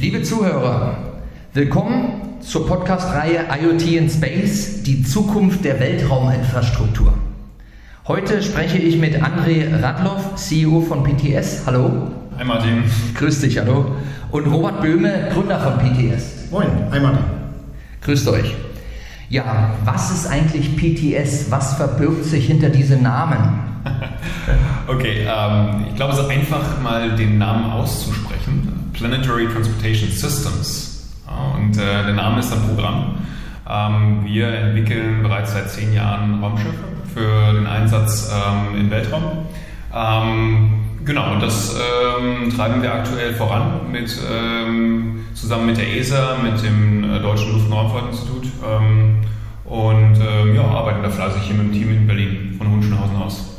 Liebe Zuhörer, willkommen zur Podcast-Reihe IoT in Space, die Zukunft der Weltrauminfrastruktur. Heute spreche ich mit André Radloff, CEO von PTS. Hallo. Hi Martin. Grüß dich, hallo. Und Robert Böhme, Gründer von PTS. Moin, hi Martin. Grüßt euch. Ja, was ist eigentlich PTS? Was verbirgt sich hinter diesem Namen? okay, ähm, ich glaube, es ist einfach mal den Namen auszusprechen. Planetary Transportation Systems. Und äh, der Name ist ein Programm. Ähm, wir entwickeln bereits seit zehn Jahren Raumschiffe für den Einsatz ähm, im Weltraum. Ähm, genau, und das ähm, treiben wir aktuell voran mit, ähm, zusammen mit der ESA, mit dem äh, Deutschen Luft- und Raumfahrtinstitut und ja, arbeiten da fleißig hier mit dem Team in Berlin von Hunschenhausen aus.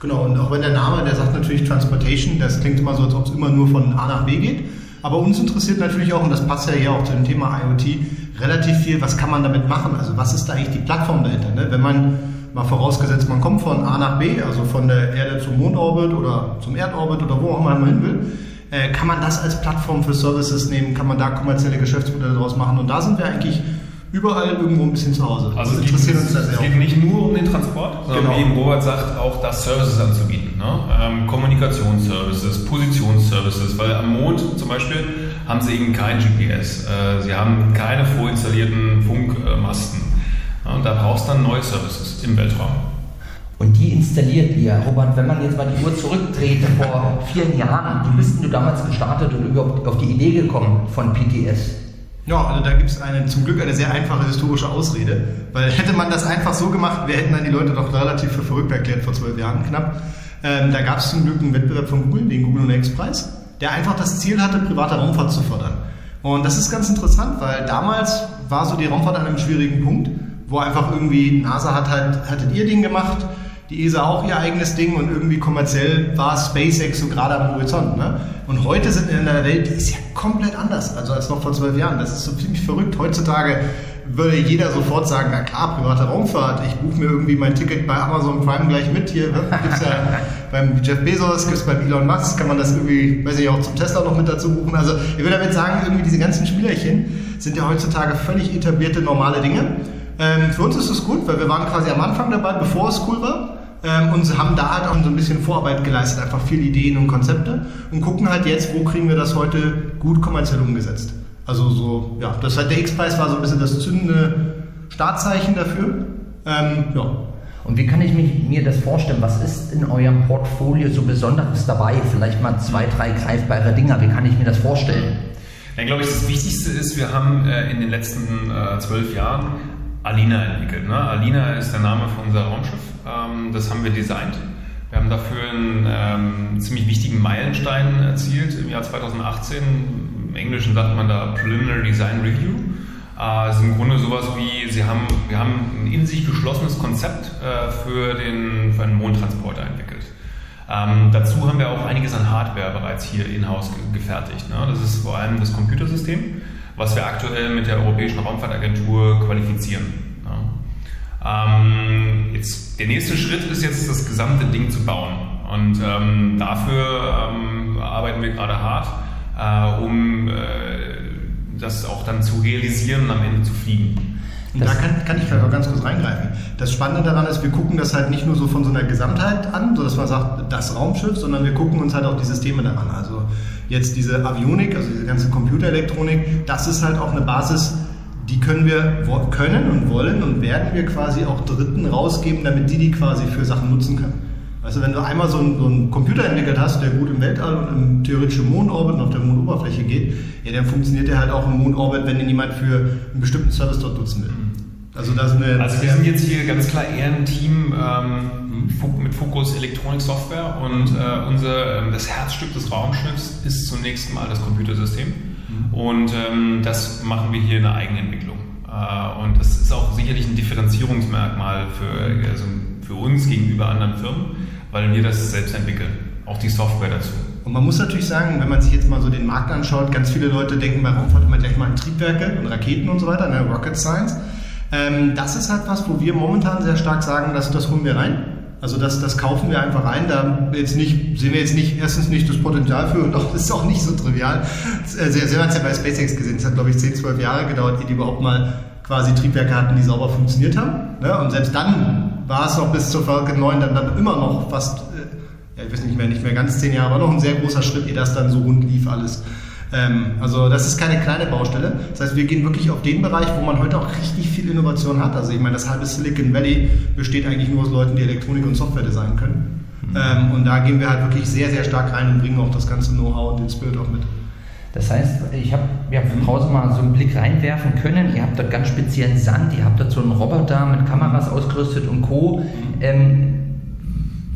Genau, und auch wenn der Name, der sagt natürlich Transportation, das klingt immer so, als ob es immer nur von A nach B geht. Aber uns interessiert natürlich auch, und das passt ja hier auch zu dem Thema IoT, relativ viel, was kann man damit machen? Also was ist da eigentlich die Plattform dahinter? Ne? Wenn man mal vorausgesetzt, man kommt von A nach B, also von der Erde zum Mondorbit oder zum Erdorbit oder wo auch immer man hin will, äh, kann man das als Plattform für Services nehmen, kann man da kommerzielle Geschäftsmodelle draus machen. Und da sind wir eigentlich überall irgendwo ein bisschen zu Hause. Also es, interessiert uns das es geht nicht nur um den Transport, sondern genau. wie eben Robert sagt, auch das Services anzubieten. Ne? Ähm, Kommunikationsservices, Positionsservices, weil am Mond zum Beispiel haben sie eben kein GPS, äh, sie haben keine vorinstallierten Funkmasten. Ja, und da brauchst du dann neue Services im Weltraum. Und die installiert ihr. Robert, wenn man jetzt mal die Uhr zurückdreht, vor vielen Jahren, wie bist du damals gestartet und überhaupt auf die Idee gekommen von PTS? Ja, also da gibt es zum Glück eine sehr einfache historische Ausrede, weil hätte man das einfach so gemacht, wir hätten dann die Leute doch relativ für verrückt erklärt vor zwölf Jahren knapp. Ähm, da gab es zum Glück einen Wettbewerb von Google, den Google X Preis, der einfach das Ziel hatte, private Raumfahrt zu fördern. Und das ist ganz interessant, weil damals war so die Raumfahrt an einem schwierigen Punkt, wo einfach irgendwie NASA hat halt, hattet ihr Ding gemacht, die ESA auch ihr eigenes Ding und irgendwie kommerziell war SpaceX so gerade am Horizont. Ne? Und heute sind wir in einer Welt, die ist ja komplett anders, also als noch vor zwölf Jahren. Das ist so ziemlich verrückt. Heutzutage würde jeder sofort sagen, na klar, private Raumfahrt, ich buche mir irgendwie mein Ticket bei Amazon Prime gleich mit hier. Ne? Gibt's ja beim Jeff Bezos, gibt es beim Elon Musk, kann man das irgendwie, weiß ich auch zum Tesla noch mit dazu buchen. Also ich will damit sagen, irgendwie diese ganzen Spielerchen sind ja heutzutage völlig etablierte normale Dinge. Ähm, für uns ist es gut, weil wir waren quasi am Anfang dabei, bevor es cool war ähm, und haben da halt auch so ein bisschen Vorarbeit geleistet, einfach viele Ideen und Konzepte und gucken halt jetzt, wo kriegen wir das heute gut kommerziell umgesetzt. Also so, ja, das halt der X-Preis war so ein bisschen das zündende Startzeichen dafür. Ähm, ja. Und wie kann ich mich, mir das vorstellen? Was ist in eurem Portfolio so Besonderes dabei? Vielleicht mal zwei, drei greifbare Dinger. Wie kann ich mir das vorstellen? Ja, glaube ich, das Wichtigste ist, wir haben äh, in den letzten äh, zwölf Jahren Alina entwickelt. Ne? Alina ist der Name von unser Raumschiff. Ähm, das haben wir designt. Wir haben dafür einen ähm, ziemlich wichtigen Meilenstein erzielt im Jahr 2018. Im Englischen sagt man da Preliminary Design Review. Äh, ist im Grunde sowas wie, sie haben, wir haben ein in sich geschlossenes Konzept äh, für, den, für einen Mondtransporter entwickelt. Ähm, dazu haben wir auch einiges an Hardware bereits hier in-house gefertigt. Ne? Das ist vor allem das Computersystem was wir aktuell mit der Europäischen Raumfahrtagentur qualifizieren. Ähm, jetzt, der nächste Schritt ist jetzt, das gesamte Ding zu bauen. Und ähm, dafür ähm, arbeiten wir gerade hart, äh, um äh, das auch dann zu realisieren und am Ende zu fliegen. Und da kann, kann ich vielleicht auch ganz kurz reingreifen. Das Spannende daran ist, wir gucken das halt nicht nur so von so einer Gesamtheit an, so dass man sagt, das Raumschiff, sondern wir gucken uns halt auch die Systeme daran. Also jetzt diese Avionik, also diese ganze Computerelektronik, das ist halt auch eine Basis, die können wir können und wollen und werden wir quasi auch Dritten rausgeben, damit die die quasi für Sachen nutzen können. Also wenn du einmal so einen, so einen, Computer entwickelt hast, der gut im Weltall und im theoretischen Mondorbit und auf der Mondoberfläche geht, ja, dann funktioniert der halt auch im Mondorbit, wenn den jemand für einen bestimmten Service dort nutzen will. Also, das eine also wir sind jetzt hier ganz klar eher ein Team ähm, mit Fokus Elektronik, Software und äh, unser, äh, das Herzstück des Raumschiffs ist zunächst mal das Computersystem und ähm, das machen wir hier in der Eigenentwicklung. Äh, und das ist auch sicherlich ein Differenzierungsmerkmal für, also für uns gegenüber anderen Firmen, weil wir das selbst entwickeln, auch die Software dazu. Und man muss natürlich sagen, wenn man sich jetzt mal so den Markt anschaut, ganz viele Leute denken bei Raumfahrt immer gleich mal an Triebwerke und Raketen und so weiter, ne, Rocket Science. Ähm, das ist halt was, wo wir momentan sehr stark sagen, dass das holen wir rein. Also das, das kaufen wir einfach rein. Da jetzt nicht, sehen wir jetzt nicht, erstens nicht das Potenzial für und auch, das ist auch nicht so trivial. Sehr, sehr hat es ja bei SpaceX gesehen. Es hat, glaube ich, 10, 12 Jahre gedauert, ehe die überhaupt mal quasi Triebwerke hatten, die sauber funktioniert haben. Ne? Und selbst dann war es noch bis zur Falcon 9 dann, dann immer noch fast, äh, ja, ich weiß nicht mehr, nicht mehr ganz 10 Jahre, aber noch ein sehr großer Schritt, ehe das dann so rund lief alles. Ähm, also das ist keine kleine Baustelle. Das heißt, wir gehen wirklich auf den Bereich, wo man heute auch richtig viel Innovation hat. Also ich meine, das halbe Silicon Valley besteht eigentlich nur aus Leuten, die Elektronik und Software designen können. Mhm. Ähm, und da gehen wir halt wirklich sehr, sehr stark rein und bringen auch das ganze Know-how und den Spirit auch mit. Das heißt, ich habe ja von Hause mal so einen Blick reinwerfen können. Ihr habt dort ganz speziellen Sand, ihr habt dort so einen Roboter mit Kameras ausgerüstet und Co. Mhm. Ähm,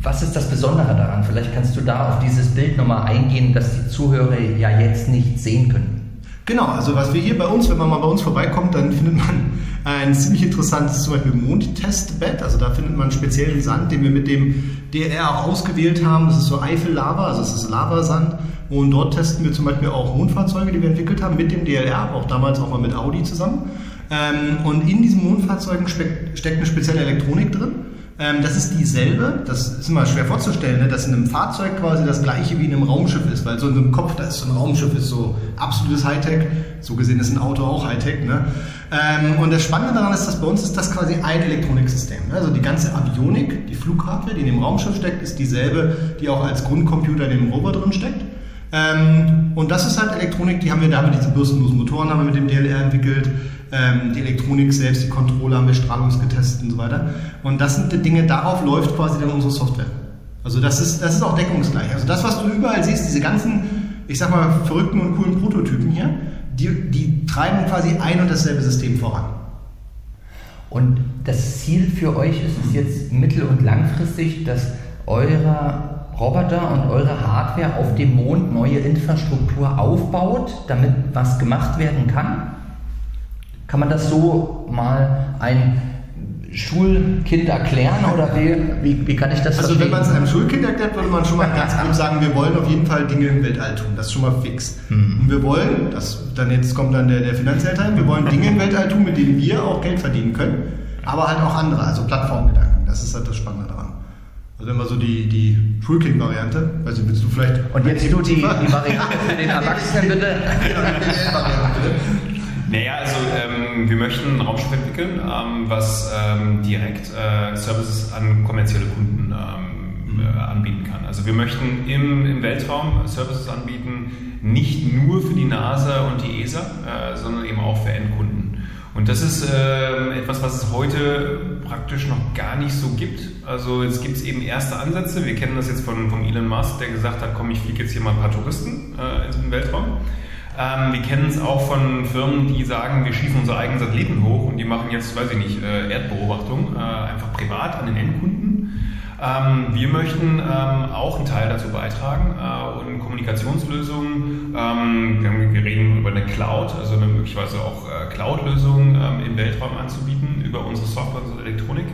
was ist das Besondere daran? Vielleicht kannst du da auf dieses Bild nochmal eingehen, das die Zuhörer ja jetzt nicht sehen können. Genau, also was wir hier bei uns, wenn man mal bei uns vorbeikommt, dann findet man ein ziemlich interessantes zum Beispiel Mondtestbett. Also da findet man speziellen Sand, den wir mit dem DLR auch ausgewählt haben. Das ist so Eifel-Lava, also es ist Lavasand. Und dort testen wir zum Beispiel auch Mondfahrzeuge, die wir entwickelt haben, mit dem DLR, auch damals auch mal mit Audi zusammen. Ähm, und in diesen Mondfahrzeugen steckt eine spezielle Elektronik drin. Ähm, das ist dieselbe, das ist immer schwer vorzustellen, ne, dass in einem Fahrzeug quasi das gleiche wie in einem Raumschiff ist, weil so in einem Kopf, da ist so ein Raumschiff, ist so absolutes Hightech, so gesehen ist ein Auto auch Hightech. Ne? Ähm, und das Spannende daran ist, dass bei uns ist das quasi ein Elektroniksystem. Ne? Also die ganze Avionik, die Flughardware, die in dem Raumschiff steckt, ist dieselbe, die auch als Grundcomputer in dem Rover drin steckt. Ähm, und das ist halt Elektronik, die haben wir, da haben wir diese bürstenlosen Motoren haben wir mit dem DLR entwickelt ähm, die Elektronik selbst, die Controller haben wir strahlungsgetestet und so weiter. Und das sind die Dinge, darauf läuft quasi dann unsere Software. Also das ist, das ist auch deckungsgleich. Also das, was du überall siehst, diese ganzen, ich sag mal, verrückten und coolen Prototypen hier, die, die treiben quasi ein und dasselbe System voran. Und das Ziel für euch ist es jetzt mittel- und langfristig, dass eure Roboter und eure Hardware auf dem Mond neue Infrastruktur aufbaut, damit was gemacht werden kann? Kann man das so mal ein Schulkind erklären oder wie, wie, wie kann ich das Also verstehen? wenn man es einem Schulkind erklärt, würde man schon mal ganz grob sagen, wir wollen auf jeden Fall Dinge im Weltall tun. Das ist schon mal fix. Mhm. Und wir wollen, das, dann jetzt kommt dann der, der finanzielle Teil, wir wollen Dinge im Weltall tun, mit denen wir auch Geld verdienen können, aber halt auch andere, also Plattformgedanken. Das ist halt das Spannende daran. Also immer so die, die Schulkind-Variante. Weiß nicht, willst du vielleicht... Und jetzt du die, die Variante für den Erwachsenen bitte. Naja, also ähm, wir möchten ein Raumschiff entwickeln, ähm, was ähm, direkt äh, Services an kommerzielle Kunden ähm, äh, anbieten kann. Also wir möchten im, im Weltraum Services anbieten, nicht nur für die NASA und die ESA, äh, sondern eben auch für Endkunden. Und das ist äh, etwas, was es heute praktisch noch gar nicht so gibt. Also jetzt gibt es eben erste Ansätze. Wir kennen das jetzt von, von Elon Musk, der gesagt hat, komm, ich fliege jetzt hier mal ein paar Touristen äh, in den Weltraum. Ähm, wir kennen es auch von Firmen, die sagen, wir schießen unsere eigenen Satelliten hoch und die machen jetzt, weiß ich nicht, äh, Erdbeobachtung, äh, einfach privat an den Endkunden. Ähm, wir möchten ähm, auch einen Teil dazu beitragen äh, und Kommunikationslösungen. Ähm, wir, reden über eine Cloud, also eine möglicherweise auch äh, Cloud-Lösungen ähm, im Weltraum anzubieten über unsere Software, unsere Elektronik.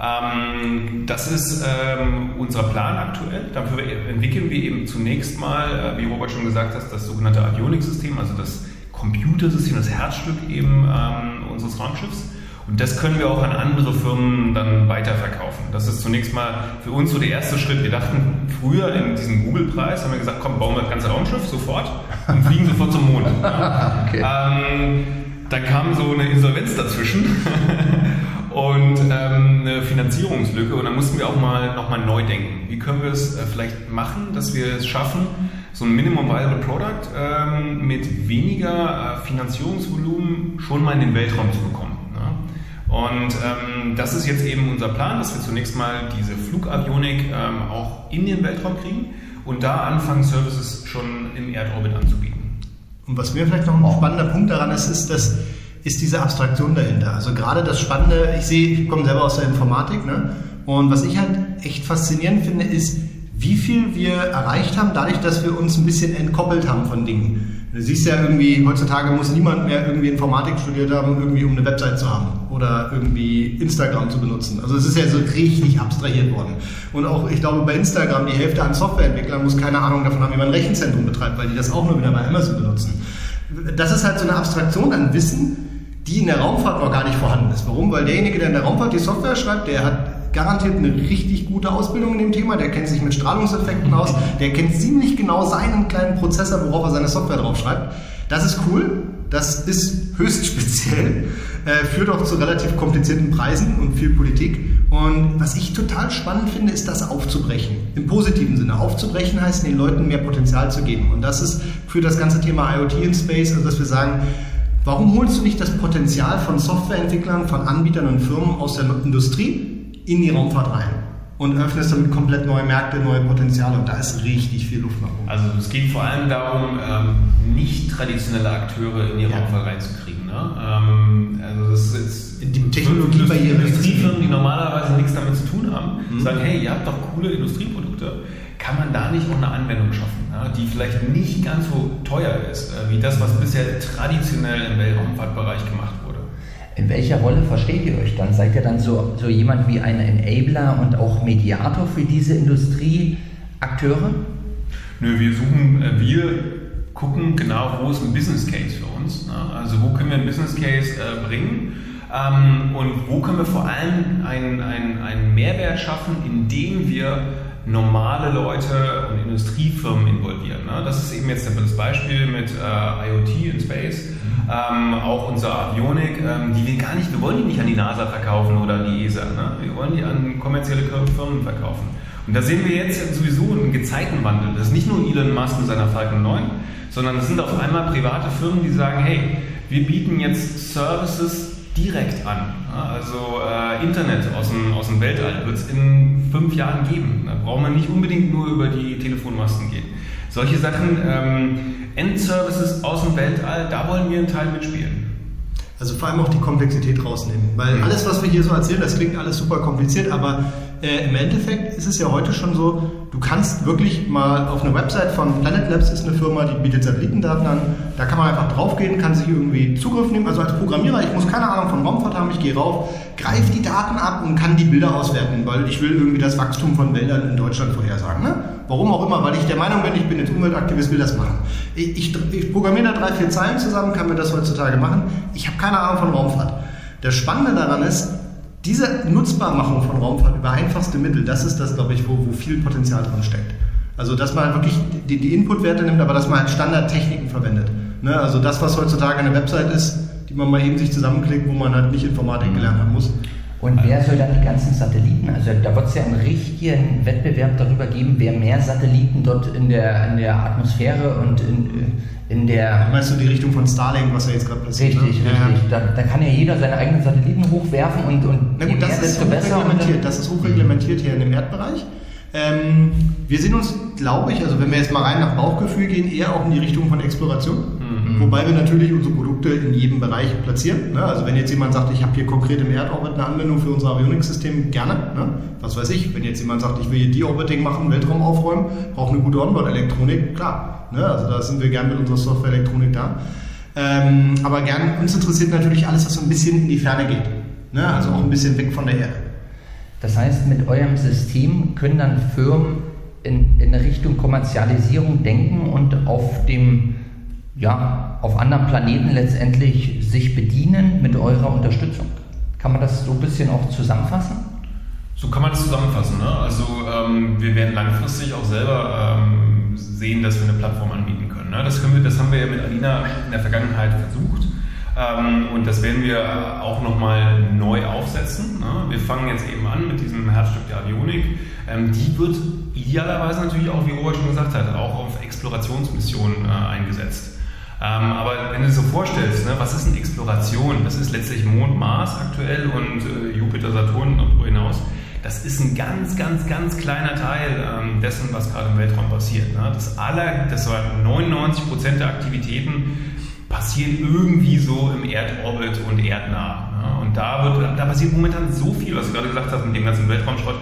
Ähm, das ist ähm, unser Plan aktuell. Dafür entwickeln wir eben zunächst mal, äh, wie Robert schon gesagt hat, das sogenannte Avionik-System, also das Computersystem, das Herzstück eben ähm, unseres Raumschiffs. Und das können wir auch an andere Firmen dann weiterverkaufen. Das ist zunächst mal für uns so der erste Schritt. Wir dachten früher in diesem Google-Preis, haben wir gesagt, komm, bauen wir das ganze Raumschiff sofort und fliegen sofort zum Mond. okay. ähm, dann kam so eine Insolvenz dazwischen und ähm, eine Finanzierungslücke. Und dann mussten wir auch mal nochmal neu denken. Wie können wir es äh, vielleicht machen, dass wir es schaffen, so ein Minimum Viable Product ähm, mit weniger äh, Finanzierungsvolumen schon mal in den Weltraum zu bekommen. Ne? Und ähm, das ist jetzt eben unser Plan, dass wir zunächst mal diese Flugavionik ähm, auch in den Weltraum kriegen und da anfangen, Services schon im Erdorbit anzubieten. Und was mir vielleicht noch ein spannender Punkt daran ist, ist, dass ist diese Abstraktion dahinter. Also gerade das Spannende, ich sehe, ich komme selber aus der Informatik, ne? und was ich halt echt faszinierend finde, ist, wie viel wir erreicht haben, dadurch, dass wir uns ein bisschen entkoppelt haben von Dingen. Du siehst ja irgendwie, heutzutage muss niemand mehr irgendwie Informatik studiert haben, irgendwie um eine Website zu haben oder irgendwie Instagram zu benutzen. Also es ist ja so richtig abstrahiert worden. Und auch, ich glaube, bei Instagram, die Hälfte an Softwareentwicklern muss keine Ahnung davon haben, wie man ein Rechenzentrum betreibt, weil die das auch nur wieder bei Amazon benutzen. Das ist halt so eine Abstraktion an Wissen, die in der Raumfahrt noch gar nicht vorhanden ist. Warum? Weil derjenige, der in der Raumfahrt die Software schreibt, der hat garantiert eine richtig gute Ausbildung in dem Thema, der kennt sich mit Strahlungseffekten aus, der kennt ziemlich genau seinen kleinen Prozessor, worauf er seine Software draufschreibt. Das ist cool, das ist höchst speziell, äh, führt auch zu relativ komplizierten Preisen und viel Politik. Und was ich total spannend finde, ist das aufzubrechen. Im positiven Sinne. Aufzubrechen heißt, den Leuten mehr Potenzial zu geben. Und das ist für das ganze Thema IoT in Space, also dass wir sagen, warum holst du nicht das Potenzial von Softwareentwicklern, von Anbietern und Firmen aus der Industrie in die Raumfahrt rein? und öffnest damit komplett neue Märkte, neue Potenziale und da ist richtig viel Luft nach oben. Also es geht vor allem darum, ähm, nicht traditionelle Akteure in die ja. Raumfahrt reinzukriegen. Ne? Ähm, also das ist jetzt die Technologiebarriere. Industriefirmen, die normalerweise nichts damit zu tun haben, mhm. sagen, hey, ihr habt doch coole Industrieprodukte, kann man da nicht auch eine Anwendung schaffen, die vielleicht nicht ganz so teuer ist, äh, wie das, was bisher traditionell im Weltraumfahrtbereich gemacht wurde. In welcher Rolle versteht ihr euch dann? Seid ihr dann so, so jemand wie ein Enabler und auch Mediator für diese Industrieakteure? Nö, wir suchen, äh, wir gucken genau, wo ist ein Business Case für uns. Ne? Also wo können wir ein Business Case äh, bringen ähm, und wo können wir vor allem einen, einen, einen Mehrwert schaffen, indem wir normale Leute und Industriefirmen involvieren. Ne? Das ist eben jetzt das Beispiel mit äh, IoT in Space. Ähm, auch unsere Avionik, ähm, die wir gar nicht, wir wollen die nicht an die NASA verkaufen oder an die ESA, ne? wir wollen die an kommerzielle Firmen verkaufen. Und da sehen wir jetzt sowieso einen Gezeitenwandel. Das ist nicht nur Elon Musk und seiner Falcon 9, sondern es sind auf einmal private Firmen, die sagen, hey, wir bieten jetzt Services direkt an. Also äh, Internet aus dem, aus dem Weltall wird es in fünf Jahren geben. Da braucht man nicht unbedingt nur über die Telefonmasten gehen. Solche Sachen, ähm, Endservices aus dem Weltall, da wollen wir einen Teil mitspielen. Also vor allem auch die Komplexität rausnehmen. Weil alles, was wir hier so erzählen, das klingt alles super kompliziert, aber äh, im Endeffekt ist es ja heute schon so, du kannst wirklich mal auf eine Website von Planet Labs ist eine Firma, die bietet Satellitendaten an. Da kann man einfach draufgehen, kann sich irgendwie Zugriff nehmen. Also als Programmierer, ich muss keine Ahnung von Raumfahrt haben, ich gehe rauf, greife die Daten ab und kann die Bilder auswerten, weil ich will irgendwie das Wachstum von Wäldern in Deutschland vorhersagen. Ne? Warum auch immer, weil ich der Meinung bin, ich bin jetzt Umweltaktivist, will das machen. Ich, ich, ich programmiere da drei, vier Zeilen zusammen, kann mir das heutzutage machen. Ich habe keine Ahnung von Raumfahrt. Das Spannende daran ist, diese Nutzbarmachung von Raumfahrt über einfachste Mittel, das ist das, glaube ich, wo, wo viel Potenzial drin steckt. Also, dass man halt wirklich die, die Inputwerte nimmt, aber dass man halt Standardtechniken verwendet. Ne? Also das, was heutzutage eine Website ist, die man mal eben sich zusammenklickt, wo man halt nicht Informatik gelernt haben muss. Und wer soll dann die ganzen Satelliten, also da wird es ja einen richtigen Wettbewerb darüber geben, wer mehr Satelliten dort in der, in der Atmosphäre und in, in der... Meinst du die Richtung von Starlink, was ja jetzt gerade passiert? Richtig, ne? richtig. Ja. Da, da, kann ja jeder seine eigenen Satelliten hochwerfen und, und Na gut, das ist hochreglementiert. Das ist hochreglementiert hier in dem Erdbereich. Ähm, wir sind uns, glaube ich, also wenn wir jetzt mal rein nach Bauchgefühl gehen, eher auch in die Richtung von Exploration. Mhm. Wobei wir natürlich unsere Produkte in jedem Bereich platzieren. Ne? Also wenn jetzt jemand sagt, ich habe hier konkret im Erdorbit eine Anwendung für unser Avionix-System, gerne. Ne? Was weiß ich, wenn jetzt jemand sagt, ich will hier De-Orbiting machen, Weltraum aufräumen, brauche eine gute Onboard-Elektronik, klar. Ne? Also da sind wir gerne mit unserer Software-Elektronik da. Ähm, aber gern, uns interessiert natürlich alles, was so ein bisschen in die Ferne geht. Ne? Also auch ein bisschen weg von der Erde. Das heißt, mit eurem System können dann Firmen in, in Richtung Kommerzialisierung denken und auf dem ja, auf anderen Planeten letztendlich sich bedienen mit eurer Unterstützung. Kann man das so ein bisschen auch zusammenfassen? So kann man das zusammenfassen. Ne? Also ähm, wir werden langfristig auch selber ähm, sehen, dass wir eine Plattform anbieten können. Ne? Das, können wir, das haben wir ja mit Alina in der Vergangenheit versucht. Ähm, und das werden wir auch nochmal neu aufsetzen. Ne? Wir fangen jetzt eben an mit diesem Herzstück der Avionik. Ähm, die wird idealerweise natürlich auch, wie Robert schon gesagt hat, auch auf Explorationsmissionen äh, eingesetzt. Ähm, aber wenn du dir so vorstellst, ne, was ist eine Exploration? Das ist letztlich Mond, Mars aktuell und äh, Jupiter, Saturn und darüber hinaus. Das ist ein ganz, ganz, ganz kleiner Teil ähm, dessen, was gerade im Weltraum passiert. Ne? Das aller, das war 99 Prozent der Aktivitäten passieren irgendwie so im Erdorbit und erdnah. Ne? Und da, wird, da passiert momentan so viel, was du gerade gesagt hast mit dem ganzen Weltraumschrott.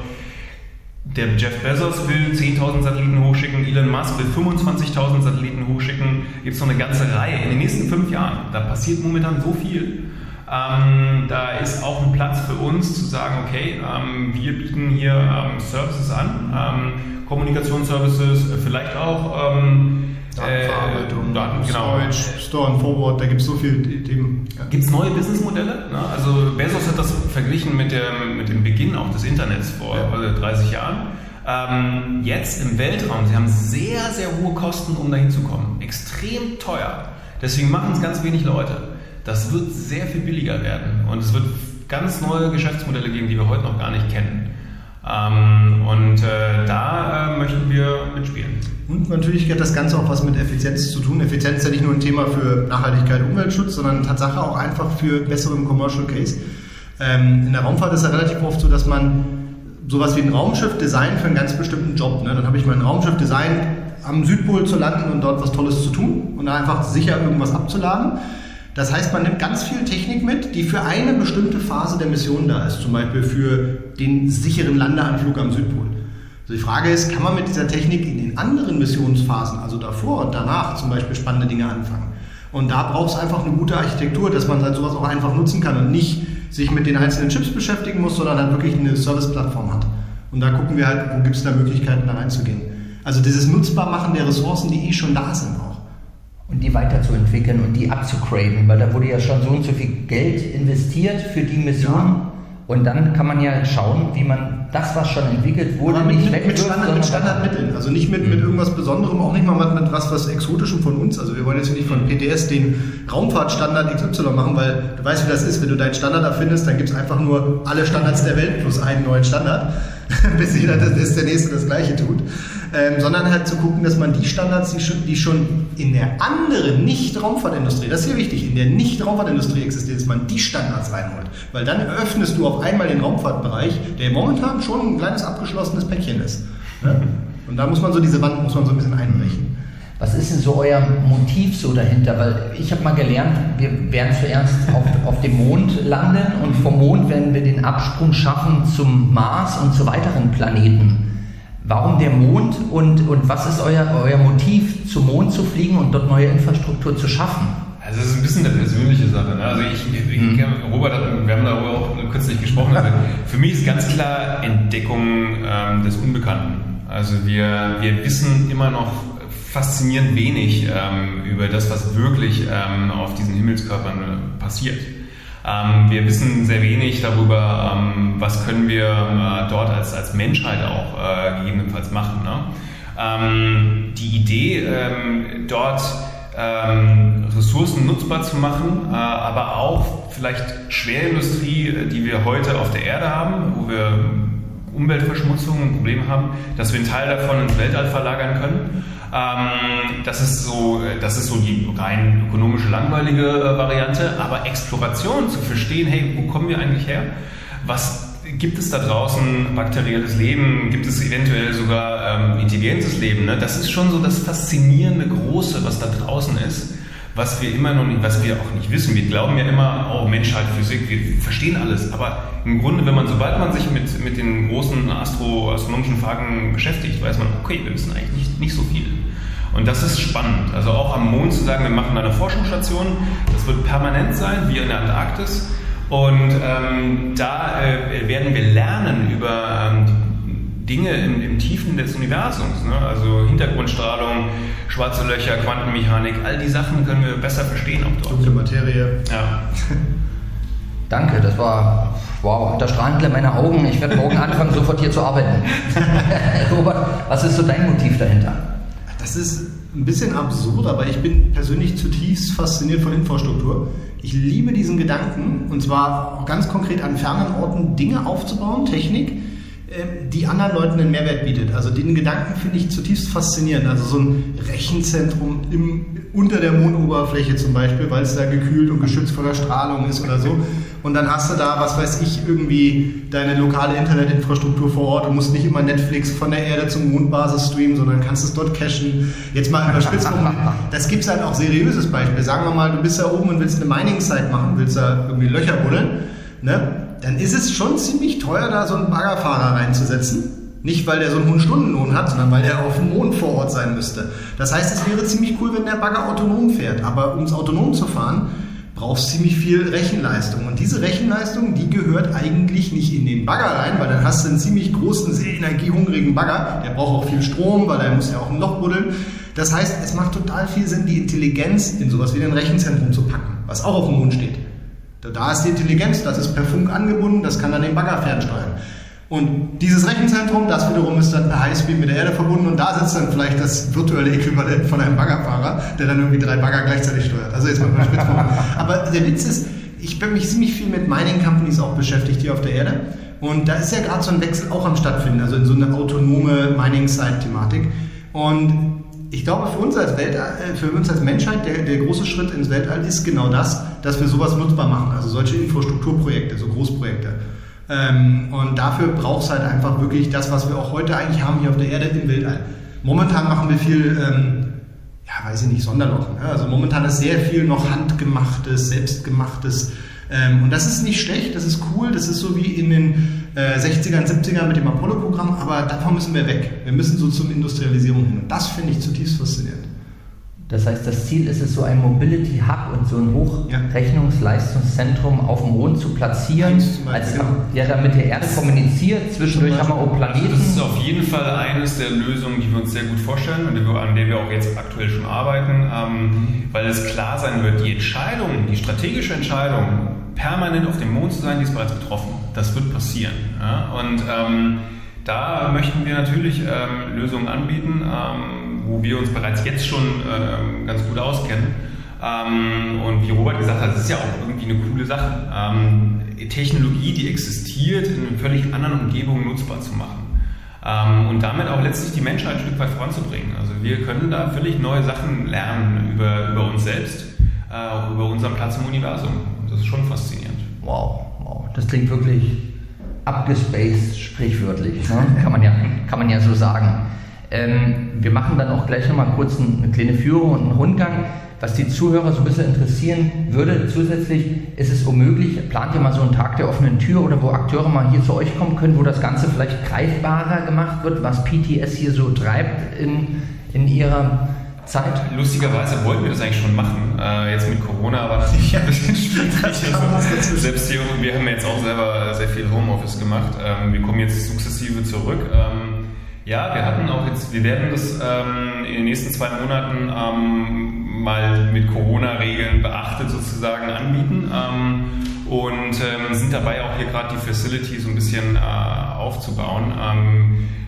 Der Jeff Bezos will 10.000 Satelliten hochschicken, Elon Musk will 25.000 Satelliten hochschicken. Gibt es noch eine ganze Reihe in den nächsten fünf Jahren. Da passiert momentan so viel. Ähm, da ist auch ein Platz für uns zu sagen, okay, ähm, wir bieten hier ähm, Services an, ähm, Kommunikationsservices, vielleicht auch ähm, Datenverarbeitung, äh, Daten, genau. Storage, Store and Forward, da gibt es so viele Themen. Ja. Gibt es neue Businessmodelle? Ne? Also Bezos hat das verglichen mit dem, mit dem Beginn auch des Internets vor ja. 30 Jahren. Ähm, jetzt im Weltraum, sie haben sehr, sehr hohe Kosten, um dahin zu kommen. Extrem teuer. Deswegen machen es ganz wenig Leute. Das wird sehr viel billiger werden und es wird ganz neue Geschäftsmodelle geben, die wir heute noch gar nicht kennen. Ähm, und äh, da äh, möchten wir mitspielen. Und natürlich hat das Ganze auch was mit Effizienz zu tun. Effizienz ist ja nicht nur ein Thema für Nachhaltigkeit und Umweltschutz, sondern Tatsache auch einfach für besseren Commercial Case. Ähm, in der Raumfahrt ist ja relativ oft so, dass man sowas wie ein Raumschiff designt für einen ganz bestimmten Job. Ne? Dann habe ich mein Raumschiff designt, am Südpol zu landen und dort was Tolles zu tun und einfach sicher irgendwas abzuladen. Das heißt, man nimmt ganz viel Technik mit, die für eine bestimmte Phase der Mission da ist, zum Beispiel für den sicheren Landeanflug am Südpol. Also die Frage ist, kann man mit dieser Technik in den anderen Missionsphasen, also davor und danach, zum Beispiel spannende Dinge anfangen? Und da braucht es einfach eine gute Architektur, dass man halt sowas auch einfach nutzen kann und nicht sich mit den einzelnen Chips beschäftigen muss, sondern halt wirklich eine Service-Plattform hat. Und da gucken wir halt, wo gibt es da Möglichkeiten, da reinzugehen. Also dieses Nutzbarmachen der Ressourcen, die eh schon da sind auch und die weiterzuentwickeln und die abzugraden, weil da wurde ja schon so und so viel Geld investiert für die Mission. Ja. Und dann kann man ja schauen, wie man das, was schon entwickelt wurde, mit, nicht mit, mit, Standard, mit Standardmitteln. Also nicht mit, mhm. mit irgendwas Besonderem, auch nicht mal mit was, was Exotischem von uns. Also wir wollen jetzt nicht von PTS den Raumfahrtstandard XY machen, weil du weißt, wie das ist. Wenn du deinen Standard erfindest, dann gibt es einfach nur alle Standards der Welt plus einen neuen Standard, bis jeder das, ist der Nächste das Gleiche tut ähm, sondern halt zu gucken, dass man die Standards, die schon, die schon in der anderen Nicht-Raumfahrtindustrie, das ist hier wichtig, in der Nicht-Raumfahrtindustrie existiert, dass man die Standards reinholt. Weil dann öffnest du auf einmal den Raumfahrtbereich, der momentan schon ein kleines abgeschlossenes Päckchen ist. Ne? Und da muss man so diese Wand muss man so ein bisschen einbrechen. Was ist denn so euer Motiv so dahinter? Weil ich habe mal gelernt, wir werden zuerst auf, auf dem Mond landen und vom Mond werden wir den Absprung schaffen zum Mars und zu weiteren Planeten. Warum der Mond und, und was ist euer, euer Motiv, zum Mond zu fliegen und dort neue Infrastruktur zu schaffen? Also das ist ein bisschen eine persönliche Sache. Ne? Also ich, ich mhm. Robert hat, wir haben darüber auch kürzlich gesprochen. Also für mich ist ganz klar Entdeckung ähm, des Unbekannten. Also wir, wir wissen immer noch faszinierend wenig ähm, über das, was wirklich ähm, auf diesen Himmelskörpern äh, passiert. Ähm, wir wissen sehr wenig darüber, ähm, was können wir äh, dort als, als Menschheit auch äh, gegebenenfalls machen. Ne? Ähm, die Idee, ähm, dort ähm, Ressourcen nutzbar zu machen, äh, aber auch vielleicht Schwerindustrie, die wir heute auf der Erde haben, wo wir Umweltverschmutzung ein Problem haben, dass wir einen Teil davon ins Weltall verlagern können. Ähm, das, ist so, das ist so die rein ökonomische, langweilige äh, Variante. Aber Exploration, zu verstehen, hey, wo kommen wir eigentlich her? Was gibt es da draußen bakterielles Leben? Gibt es eventuell sogar ähm, intelligentes Leben? Ne? Das ist schon so das faszinierende Große, was da draußen ist was wir immer noch nicht, was wir auch nicht wissen. Wir glauben ja immer, oh Menschheit, Physik, wir verstehen alles. Aber im Grunde, wenn man, sobald man sich mit, mit den großen Astro, astronomischen Fragen beschäftigt, weiß man, okay, wir wissen eigentlich nicht, nicht so viel. Und das ist spannend. Also auch am Mond zu sagen, wir machen eine Forschungsstation, das wird permanent sein, wie in der Antarktis. Und ähm, da äh, werden wir lernen über ähm, Dinge im, im, Tiefen des Universums, ne? also Hintergrundstrahlung, schwarze Löcher, Quantenmechanik, all die Sachen können wir besser verstehen auch dort. Dunkle Materie. Ja. Danke, das war wow, da strahlen meine Augen. Ich werde morgen anfangen, sofort hier zu arbeiten. Robert, was ist so dein Motiv dahinter? Das ist ein bisschen absurd, aber ich bin persönlich zutiefst fasziniert von Infrastruktur. Ich liebe diesen Gedanken, und zwar ganz konkret an fernen Orten Dinge aufzubauen, Technik, die anderen Leuten einen Mehrwert bietet. Also den Gedanken finde ich zutiefst faszinierend. Also so ein Rechenzentrum im, unter der Mondoberfläche zum Beispiel, weil es da gekühlt und geschützt vor der Strahlung ist oder so. Und dann hast du da, was weiß ich, irgendwie deine lokale Internetinfrastruktur vor Ort und musst nicht immer Netflix von der Erde zum Mondbasis streamen, sondern kannst es dort cachen. Jetzt mal überspitzt. Das gibt es halt auch seriöses Beispiel. Sagen wir mal, du bist da oben und willst eine Mining-Site machen, willst da irgendwie Löcher buddeln. Ne? Dann ist es schon ziemlich teuer, da so einen Baggerfahrer reinzusetzen. Nicht, weil der so einen hohen Stundenlohn hat, sondern weil der auf dem Mond vor Ort sein müsste. Das heißt, es wäre ziemlich cool, wenn der Bagger autonom fährt. Aber um es autonom zu fahren, brauchst ziemlich viel Rechenleistung. Und diese Rechenleistung, die gehört eigentlich nicht in den Bagger rein, weil dann hast du einen ziemlich großen, sehr energiehungrigen Bagger. Der braucht auch viel Strom, weil der muss ja auch ein Loch buddeln. Das heißt, es macht total viel Sinn, die Intelligenz in sowas wie ein Rechenzentrum zu packen, was auch auf dem Mond steht. Da ist die Intelligenz, das ist per Funk angebunden, das kann dann den Bagger fernsteuern. Und dieses Rechenzentrum, das wiederum ist dann per Highspeed mit der Erde verbunden und da sitzt dann vielleicht das virtuelle Äquivalent von einem Baggerfahrer, der dann irgendwie drei Bagger gleichzeitig steuert. Also jetzt mal spitz Aber der Witz ist, ich bin mich ziemlich viel mit Mining Companies auch beschäftigt hier auf der Erde. Und da ist ja gerade so ein Wechsel auch am stattfinden, also in so eine autonome Mining-Site-Thematik. Und ich glaube, für uns als, Weltall, äh, für uns als Menschheit, der, der große Schritt ins Weltall ist genau das, dass wir sowas nutzbar machen, also solche Infrastrukturprojekte, so Großprojekte. Ähm, und dafür braucht es halt einfach wirklich das, was wir auch heute eigentlich haben hier auf der Erde im Weltall. Momentan machen wir viel, ähm, ja, weiß ich nicht, Sonderlochen. Ne? Also momentan ist sehr viel noch handgemachtes, selbstgemachtes. Ähm, und das ist nicht schlecht, das ist cool, das ist so wie in den äh, 60ern, 70ern mit dem Apollo-Programm, aber davon müssen wir weg. Wir müssen so zum Industrialisierung hin. Und das finde ich zutiefst faszinierend. Das heißt, das Ziel ist es, so ein Mobility Hub und so ein Hochrechnungsleistungszentrum auf dem Mond zu platzieren, als, ja, damit der Erde kommuniziert. Zwischendurch haben wir auch Planeten. Also das ist auf jeden Fall eines der Lösungen, die wir uns sehr gut vorstellen und an der wir auch jetzt aktuell schon arbeiten, ähm, weil es klar sein wird, die Entscheidung, die strategische Entscheidung, permanent auf dem Mond zu sein, die ist bereits getroffen. Das wird passieren. Ja? Und ähm, da möchten wir natürlich ähm, Lösungen anbieten. Ähm, wo wir uns bereits jetzt schon äh, ganz gut auskennen. Ähm, und wie Robert gesagt hat, das ist ja auch irgendwie eine coole Sache. Ähm, Technologie, die existiert, in einer völlig anderen Umgebung nutzbar zu machen. Ähm, und damit auch letztlich die Menschheit ein Stück weit voranzubringen. Also wir können da völlig neue Sachen lernen über, über uns selbst, äh, über unseren Platz im Universum. Das ist schon faszinierend. Wow, wow. Das klingt wirklich abgespaced, sprichwörtlich. Ne? Kann, man ja, kann man ja so sagen. Ähm, wir machen dann auch gleich nochmal kurz eine kleine Führung und einen Rundgang. Was die Zuhörer so ein bisschen interessieren würde, zusätzlich ist es unmöglich, plant ihr mal so einen Tag der offenen Tür oder wo Akteure mal hier zu euch kommen können, wo das Ganze vielleicht greifbarer gemacht wird, was PTS hier so treibt in, in ihrer Zeit? Lustigerweise wollten wir das eigentlich schon machen. Äh, jetzt mit Corona war das ja. ein bisschen schwierig. Also, selbst hier, wir haben jetzt auch selber sehr viel Homeoffice gemacht. Ähm, wir kommen jetzt sukzessive zurück. Ähm, ja, wir hatten auch jetzt, wir werden das ähm, in den nächsten zwei Monaten ähm, mal mit Corona-Regeln beachtet sozusagen anbieten ähm, und ähm, sind dabei auch hier gerade die Facilities so ein bisschen äh, aufzubauen.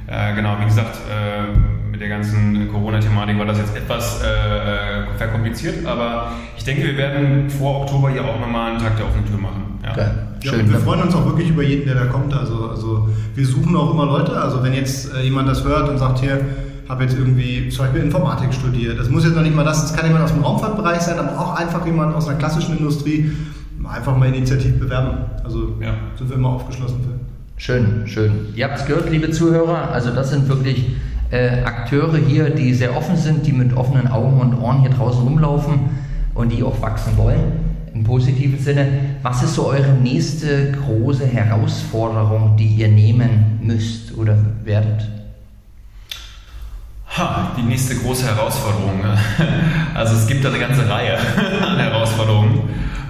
Äh, genau, wie gesagt, äh, mit der ganzen Corona-Thematik war das jetzt etwas äh, äh, verkompliziert, aber ich denke, wir werden vor Oktober hier auch nochmal einen Tag der offenen Tür machen. Ja. Okay. Ja, Schön. wir freuen uns auch wirklich über jeden, der da kommt. Also, also wir suchen auch immer Leute. Also wenn jetzt äh, jemand das hört und sagt, hier, habe jetzt irgendwie zum Beispiel Informatik studiert. Das muss jetzt noch nicht mal das, das kann jemand aus dem Raumfahrtbereich sein, aber auch einfach jemand aus einer klassischen Industrie. Einfach mal initiativ bewerben. Also ja. sind wir immer aufgeschlossen für. Schön, schön. Ihr habt es gehört, liebe Zuhörer. Also das sind wirklich äh, Akteure hier, die sehr offen sind, die mit offenen Augen und Ohren hier draußen rumlaufen und die auch wachsen wollen im positiven Sinne. Was ist so eure nächste große Herausforderung, die ihr nehmen müsst oder werdet? Ha, die nächste große Herausforderung. Also es gibt da eine ganze Reihe an Herausforderungen.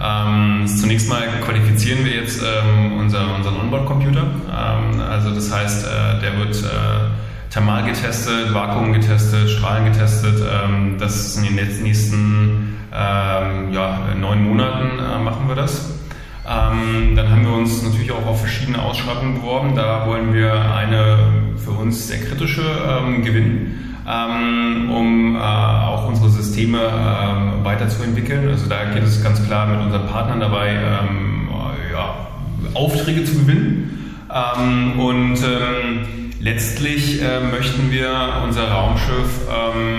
Ähm, zunächst mal qualifizieren wir jetzt ähm, unser, unseren Onboard-Computer. Ähm, also das heißt, äh, der wird äh, thermal getestet, Vakuum getestet, Strahlen getestet. Ähm, das in den nächsten ähm, ja, neun Monaten äh, machen wir das. Ähm, dann haben wir uns natürlich auch auf verschiedene Ausschreibungen beworben. Da wollen wir eine für uns sehr kritische ähm, gewinnen, ähm, um äh, auch unsere Systeme ähm, weiterzuentwickeln. Also da geht es ganz klar mit unseren Partnern dabei, ähm, ja, Aufträge zu gewinnen. Ähm, und letztlich äh, möchten wir unser Raumschiff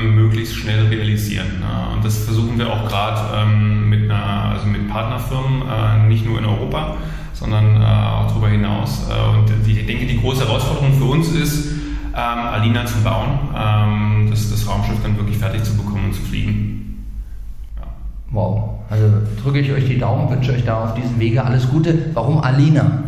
möglichst schnell realisieren. Ne? Und das versuchen wir auch gerade ähm, mit, also mit Partnerfirmen, äh, nicht nur in Europa, sondern äh, auch darüber hinaus. Äh, und ich denke, die große Herausforderung für uns ist, ähm, Alina zu bauen, ähm, das, das Raumschiff dann wirklich fertig zu bekommen und zu fliegen. Ja. Wow, also drücke ich euch die Daumen, wünsche euch da auf diesem Wege alles Gute. Warum Alina?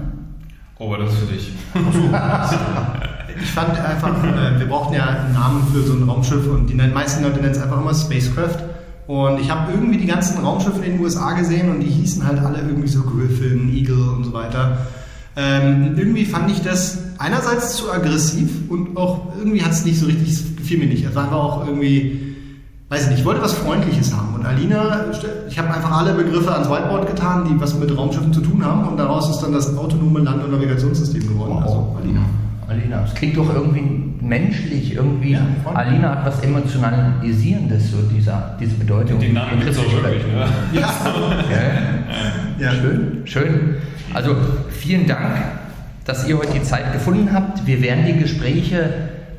Robert, das ist für dich. ich fand einfach, äh, wir brauchten ja einen Namen für so ein Raumschiff und die meisten Leute nennen es einfach immer Spacecraft. Und ich habe irgendwie die ganzen Raumschiffe in den USA gesehen und die hießen halt alle irgendwie so Griffin, Eagle und so weiter. Ähm, irgendwie fand ich das einerseits zu aggressiv und auch irgendwie hat es nicht so richtig, gefiel mir nicht. Es war auch irgendwie, weiß ich nicht, ich wollte was Freundliches haben. Und Alina, ich habe einfach alle Begriffe ans Whiteboard getan, die was mit Raumschiffen zu tun haben und daraus ist dann das autonome Land- und Navigationssystem geworden. Wow. Also Alina. Alina, es klingt doch irgendwie menschlich, irgendwie. Ja. Alina hat was Emotionalisierendes, so dieser, diese Bedeutung. Den Namen gibt es auch wirklich. Ne? Ja, Ja. ja. Schön, schön. Also vielen Dank, dass ihr heute die Zeit gefunden habt. Wir werden die Gespräche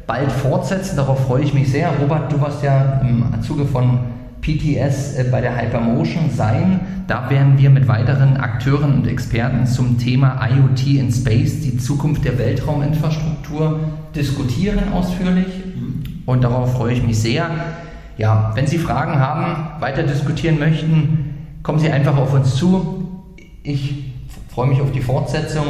bald fortsetzen, darauf freue ich mich sehr. Robert, du wirst ja im Zuge von PTS äh, bei der Hypermotion sein. Da werden wir mit weiteren Akteuren und Experten zum Thema IoT in Space, die Zukunft der Weltrauminfrastruktur, diskutieren ausführlich. Und darauf freue ich mich sehr. Ja, wenn Sie Fragen haben, weiter diskutieren möchten, kommen Sie einfach auf uns zu. Ich freue mich auf die Fortsetzung.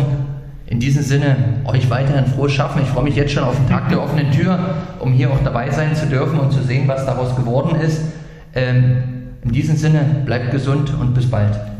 In diesem Sinne, euch weiterhin frohes Schaffen. Ich freue mich jetzt schon auf den Tag der offenen Tür, um hier auch dabei sein zu dürfen und zu sehen, was daraus geworden ist. Ähm, in diesem Sinne, bleibt gesund und bis bald.